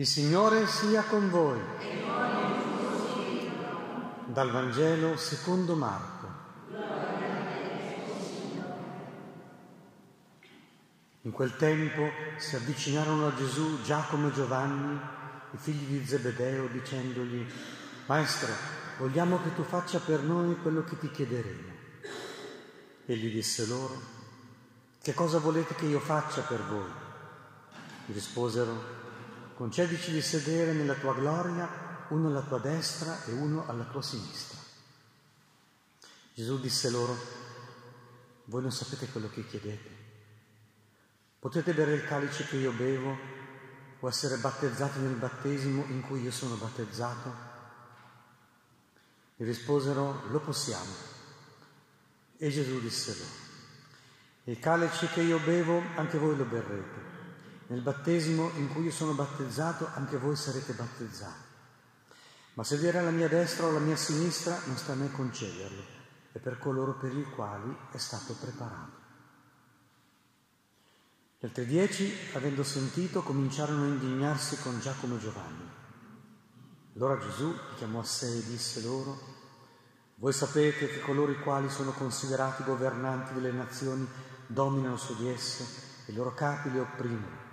Il Signore sia con voi. Dal Vangelo secondo Marco. In quel tempo si avvicinarono a Gesù Giacomo e Giovanni, i figli di Zebedeo, dicendogli, Maestro, vogliamo che tu faccia per noi quello che ti chiederemo. Egli disse loro, che cosa volete che io faccia per voi? Risposero, concedici di sedere nella tua gloria, uno alla tua destra e uno alla tua sinistra. Gesù disse loro, voi non sapete quello che chiedete. Potete bere il calice che io bevo o essere battezzati nel battesimo in cui io sono battezzato? Gli risposero, lo possiamo. E Gesù disse loro, il calice che io bevo anche voi lo berrete nel battesimo in cui io sono battezzato, anche voi sarete battezzati. Ma sedere alla mia destra o alla mia sinistra non sta a me concederlo, è per coloro per i quali è stato preparato. Gli altri dieci, avendo sentito, cominciarono a indignarsi con Giacomo e Giovanni. Allora Gesù li chiamò a sé e disse loro, voi sapete che coloro i quali sono considerati governanti delle nazioni dominano su di esse i loro capi li opprimono.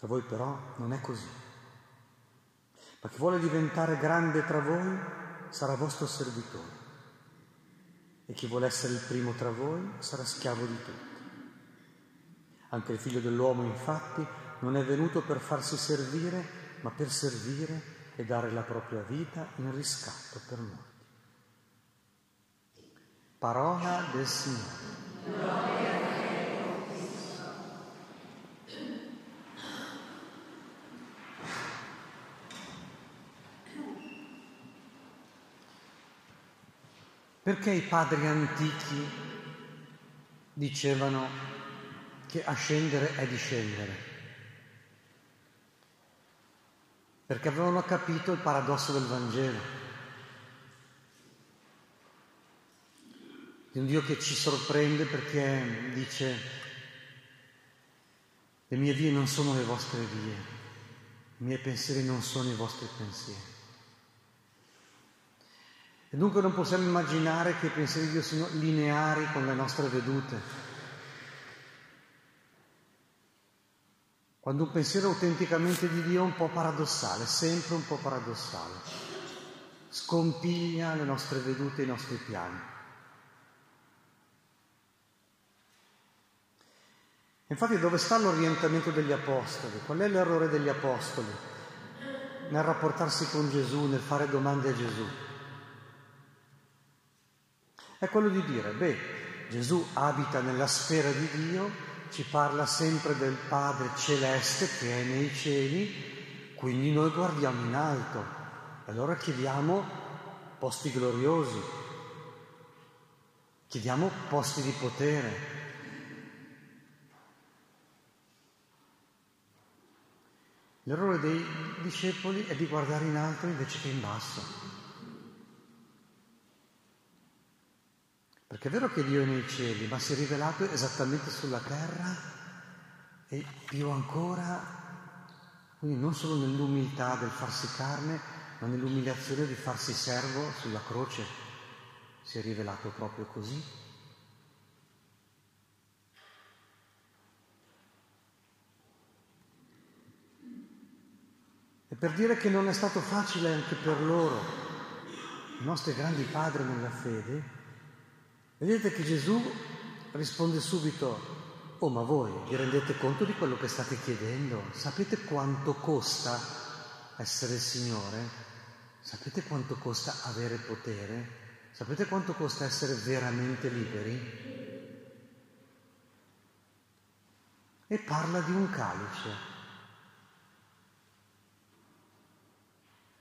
Tra voi però non è così. Ma chi vuole diventare grande tra voi sarà vostro servitore. E chi vuole essere il primo tra voi sarà schiavo di tutti. Anche il figlio dell'uomo, infatti, non è venuto per farsi servire, ma per servire e dare la propria vita in riscatto per molti. Parola del Signore. Perché i padri antichi dicevano che ascendere è discendere? Perché avevano capito il paradosso del Vangelo. Di un Dio che ci sorprende perché dice le mie vie non sono le vostre vie, i miei pensieri non sono i vostri pensieri. E dunque non possiamo immaginare che i pensieri di Dio siano lineari con le nostre vedute. Quando un pensiero autenticamente di Dio è un po' paradossale, sempre un po' paradossale, scompiglia le nostre vedute, i nostri piani. Infatti dove sta l'orientamento degli apostoli? Qual è l'errore degli apostoli nel rapportarsi con Gesù, nel fare domande a Gesù? È quello di dire, beh, Gesù abita nella sfera di Dio, ci parla sempre del Padre celeste che è nei cieli, quindi noi guardiamo in alto. Allora chiediamo posti gloriosi, chiediamo posti di potere. L'errore dei discepoli è di guardare in alto invece che in basso. Perché è vero che Dio è nei cieli, ma si è rivelato esattamente sulla terra e più ancora, quindi non solo nell'umiltà del farsi carne, ma nell'umiliazione di farsi servo sulla croce. Si è rivelato proprio così. E per dire che non è stato facile anche per loro, i nostri grandi padri nella fede, Vedete che Gesù risponde subito, oh ma voi vi rendete conto di quello che state chiedendo? Sapete quanto costa essere Signore? Sapete quanto costa avere potere? Sapete quanto costa essere veramente liberi? E parla di un calice.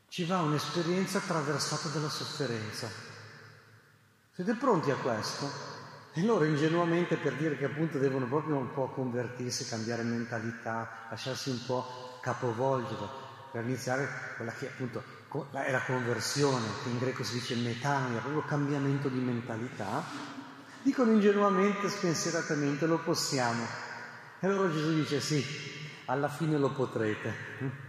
Ci va un'esperienza attraversata dalla sofferenza. Siete pronti a questo? E loro ingenuamente per dire che appunto devono proprio un po' convertirsi, cambiare mentalità, lasciarsi un po' capovolgere per iniziare quella che appunto è la conversione, che in greco si dice metanoia, proprio cambiamento di mentalità, dicono ingenuamente, spensieratamente, lo possiamo. E allora Gesù dice sì, alla fine lo potrete.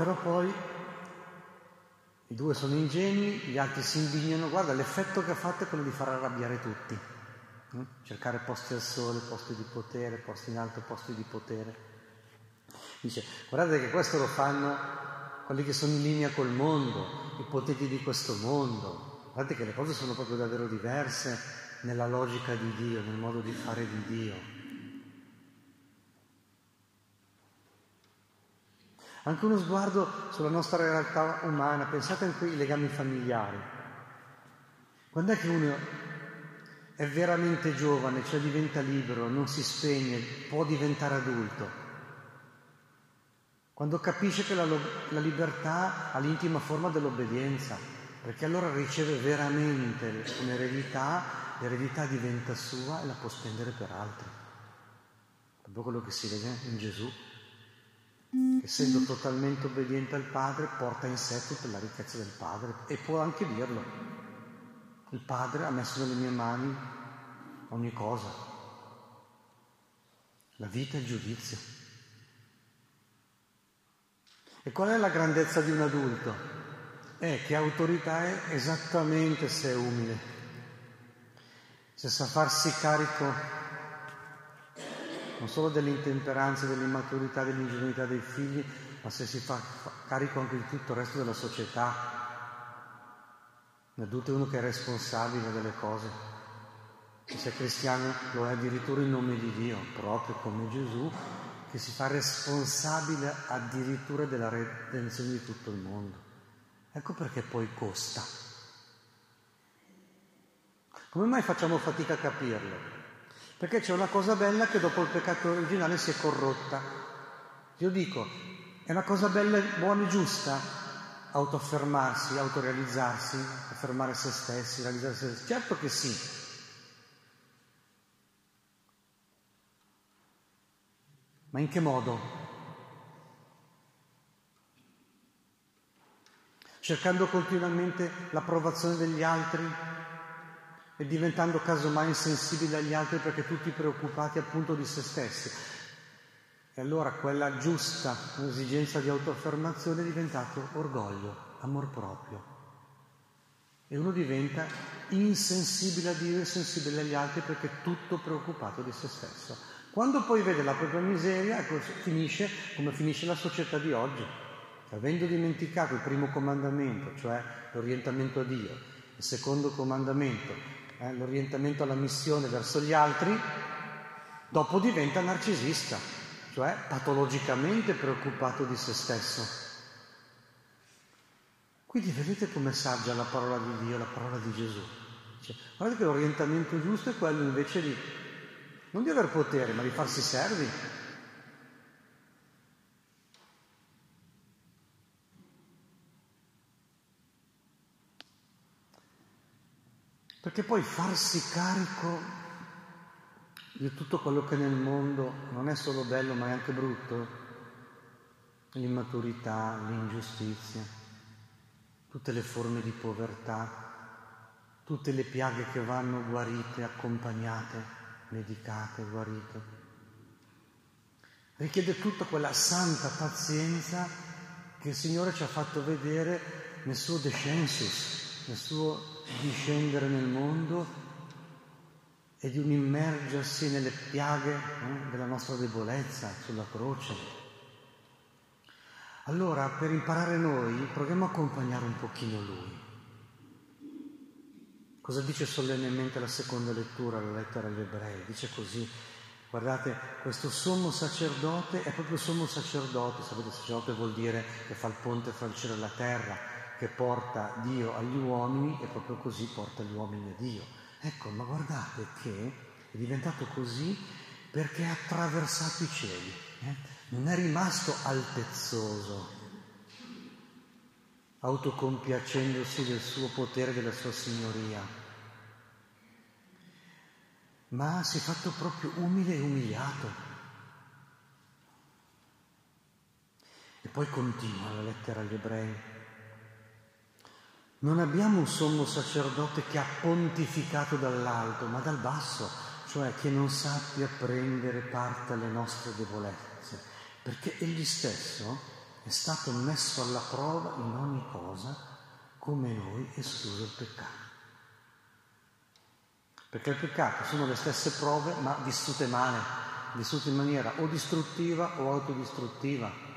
Però poi i due sono ingenui, gli altri si indignano, guarda l'effetto che ha fatto è quello di far arrabbiare tutti, hm? cercare posti al sole, posti di potere, posti in alto, posti di potere. Dice, guardate che questo lo fanno quelli che sono in linea col mondo, i potenti di questo mondo. Guardate che le cose sono proprio davvero diverse nella logica di Dio, nel modo di fare di Dio. Anche uno sguardo sulla nostra realtà umana, pensate anche ai legami familiari. Quando è che uno è veramente giovane, cioè diventa libero, non si spegne, può diventare adulto? Quando capisce che la, la libertà ha l'intima forma dell'obbedienza, perché allora riceve veramente un'eredità, l'eredità diventa sua e la può spendere per altri. Proprio quello che si vede in Gesù essendo totalmente obbediente al Padre, porta in sé tutta la ricchezza del Padre e può anche dirlo. Il Padre ha messo nelle mie mani ogni cosa, la vita e il giudizio. E qual è la grandezza di un adulto? È che autorità è esattamente se è umile, se sa farsi carico non solo delle intemperanze, dell'immaturità, dell'ingenuità dei figli, ma se si fa carico anche di tutto il resto della società. L'adulto è uno che è responsabile delle cose. E se è cristiano lo è addirittura in nome di Dio, proprio come Gesù, che si fa responsabile addirittura della redenzione di tutto il mondo. Ecco perché poi costa. Come mai facciamo fatica a capirlo? Perché c'è una cosa bella che dopo il peccato originale si è corrotta. Io dico, è una cosa bella, buona e giusta autoaffermarsi, autorealizzarsi, affermare se stessi, realizzare se stessi. Certo che sì. Ma in che modo? Cercando continuamente l'approvazione degli altri, e diventando casomai insensibili agli altri perché tutti preoccupati appunto di se stessi. E allora quella giusta esigenza di autoaffermazione è diventato orgoglio, amor proprio. E uno diventa insensibile a Dio e sensibile agli altri perché tutto preoccupato di se stesso. Quando poi vede la propria miseria, ecco, finisce come finisce la società di oggi. Avendo dimenticato il primo comandamento, cioè l'orientamento a Dio, il secondo comandamento, eh, l'orientamento alla missione verso gli altri, dopo diventa narcisista, cioè patologicamente preoccupato di se stesso. Quindi vedete com'è saggia la parola di Dio, la parola di Gesù. Cioè, guardate che l'orientamento giusto è quello invece di non di aver potere, ma di farsi servi, Perché poi farsi carico di tutto quello che nel mondo non è solo bello ma è anche brutto, l'immaturità, l'ingiustizia, tutte le forme di povertà, tutte le piaghe che vanno guarite, accompagnate, medicate, guarite. Richiede tutta quella santa pazienza che il Signore ci ha fatto vedere nel suo descensus, nel suo di scendere nel mondo e di un immergersi nelle piaghe eh, della nostra debolezza sulla croce. Allora, per imparare noi, proviamo a accompagnare un pochino Lui. Cosa dice solennemente la seconda lettura, la lettera agli ebrei? Dice così, guardate, questo sommo sacerdote è proprio sommo sacerdote, sapete, sacerdote vuol dire che fa il ponte fra il cielo e la terra, che porta Dio agli uomini e proprio così porta gli uomini a Dio. Ecco, ma guardate che è diventato così perché ha attraversato i cieli, eh? non è rimasto altezzoso, autocompiacendosi del suo potere, della sua signoria, ma si è fatto proprio umile e umiliato. E poi continua la lettera agli ebrei. Non abbiamo un sommo sacerdote che ha pontificato dall'alto, ma dal basso, cioè che non sappia prendere parte alle nostre debolezze, perché egli stesso è stato messo alla prova in ogni cosa, come noi, escluso il peccato. Perché il peccato sono le stesse prove, ma vissute male, vissute in maniera o distruttiva o autodistruttiva,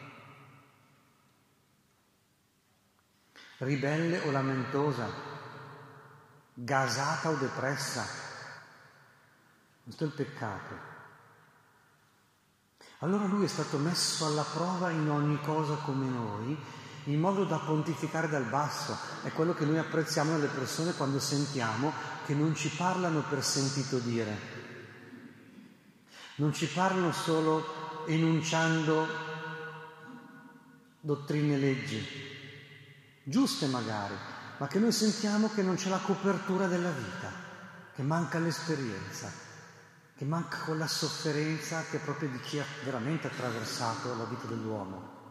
ribelle o lamentosa, gasata o depressa. Questo è il peccato. Allora lui è stato messo alla prova in ogni cosa come noi, in modo da pontificare dal basso. È quello che noi apprezziamo nelle persone quando sentiamo che non ci parlano per sentito dire, non ci parlano solo enunciando dottrine e leggi, giuste magari, ma che noi sentiamo che non c'è la copertura della vita, che manca l'esperienza che manca quella sofferenza che è proprio di chi ha veramente attraversato la vita dell'uomo.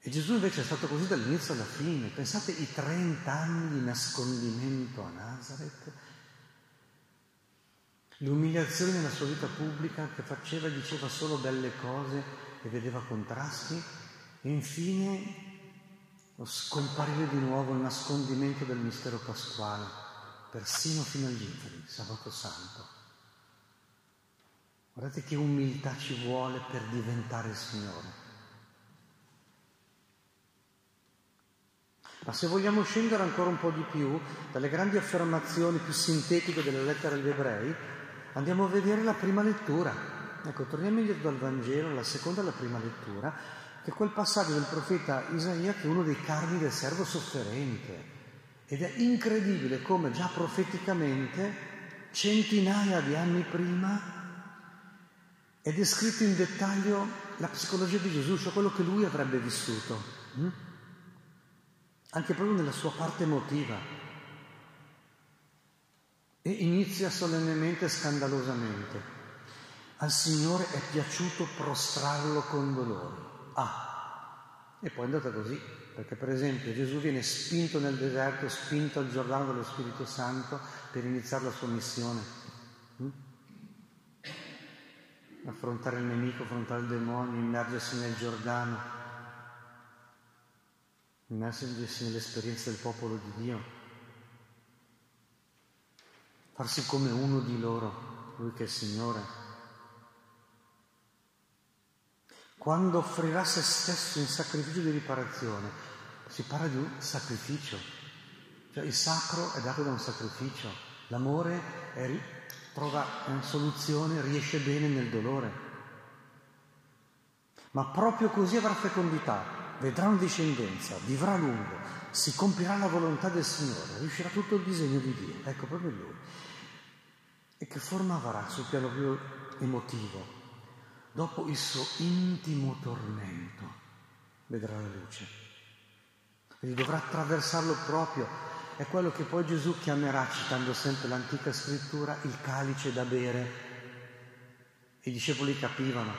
E Gesù invece è stato così dall'inizio alla fine. Pensate i 30 anni di nascondimento a Nazareth, l'umiliazione nella sua vita pubblica che faceva e diceva solo belle cose e vedeva contrasti, infine lo scomparire di nuovo, il nascondimento del mistero pasquale persino fino agli inferi, sabato santo. Guardate che umiltà ci vuole per diventare il Signore. Ma se vogliamo scendere ancora un po' di più dalle grandi affermazioni più sintetiche della lettera agli ebrei, andiamo a vedere la prima lettura. Ecco, torniamo indietro dal Vangelo, la seconda e la prima lettura, che quel passaggio del profeta Isaia che è uno dei carni del servo sofferente. Ed è incredibile come già profeticamente, centinaia di anni prima, è descritto in dettaglio la psicologia di Gesù, cioè quello che lui avrebbe vissuto, hm? anche proprio nella sua parte emotiva. E inizia solennemente e scandalosamente. Al Signore è piaciuto prostrarlo con dolori. Ah, e poi è andata così. Perché per esempio Gesù viene spinto nel deserto, spinto al Giordano dallo Spirito Santo per iniziare la sua missione. Mm? Affrontare il nemico, affrontare il demonio, immergersi nel Giordano, immergersi nell'esperienza del popolo di Dio, farsi come uno di loro, lui che è il Signore. Quando offrirà se stesso in sacrificio di riparazione. Si parla di un sacrificio, cioè il sacro è dato da un sacrificio, l'amore è, trova soluzione, riesce bene nel dolore. Ma proprio così avrà fecondità, vedrà una discendenza, vivrà a lungo, si compirà la volontà del Signore, riuscirà tutto il disegno di Dio, ecco proprio Lui. E che forma avrà sul piano più emotivo? Dopo il suo intimo tormento, vedrà la luce. Quindi dovrà attraversarlo proprio. È quello che poi Gesù chiamerà, citando sempre l'antica scrittura, il calice da bere. I discepoli capivano.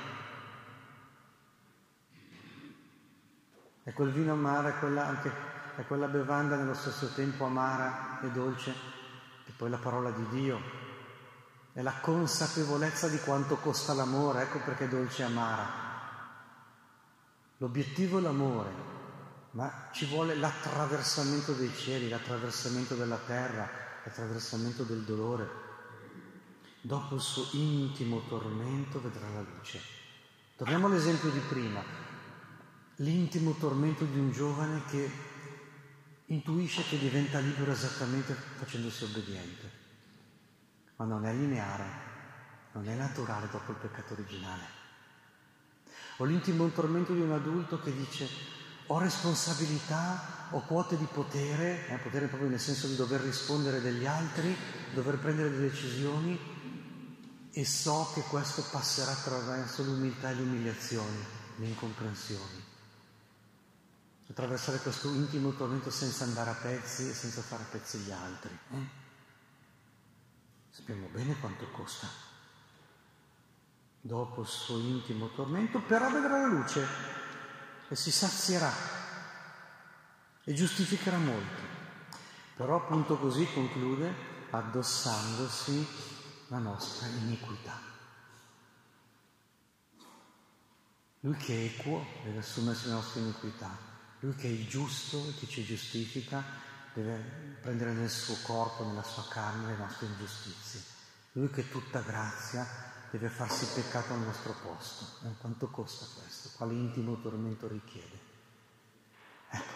È quel vino amaro, è quella, anche, è quella bevanda nello stesso tempo amara e dolce, e poi la parola di Dio, è la consapevolezza di quanto costa l'amore, ecco perché è dolce e amara. L'obiettivo è l'amore, ma ci vuole l'attraversamento dei cieli, l'attraversamento della terra, l'attraversamento del dolore. Dopo il suo intimo tormento vedrà la luce. Torniamo all'esempio di prima, l'intimo tormento di un giovane che intuisce che diventa libero esattamente facendosi obbediente ma non è lineare, non è naturale dopo il peccato originale. Ho l'intimo tormento di un adulto che dice ho responsabilità, ho quote di potere, eh, potere proprio nel senso di dover rispondere degli altri, dover prendere delle decisioni e so che questo passerà attraverso l'umiltà e le umiliazioni, le incomprensioni. Attraversare questo intimo tormento senza andare a pezzi e senza fare a pezzi gli altri. Eh? Sappiamo bene quanto costa. Dopo il suo intimo tormento, però vedrà la luce e si sazierà e giustificherà molti. Però appunto così conclude addossandosi la nostra iniquità. Lui che è equo deve assumersi le nostre iniquità, lui che è giusto e che ci giustifica deve prendere nel suo corpo, nella sua carne le nostre ingiustizie. Lui che è tutta grazia deve farsi peccato al nostro posto. Eh, quanto costa questo? Quale intimo tormento richiede? Ecco,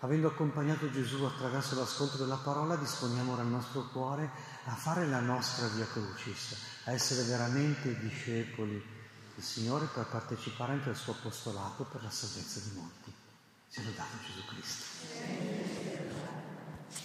avendo accompagnato Gesù attraverso l'ascolto della parola, disponiamo ora il nostro cuore a fare la nostra via crucis, a essere veramente discepoli del Signore per partecipare anche al suo apostolato per la salvezza di molti. Sia lodato Gesù Cristo.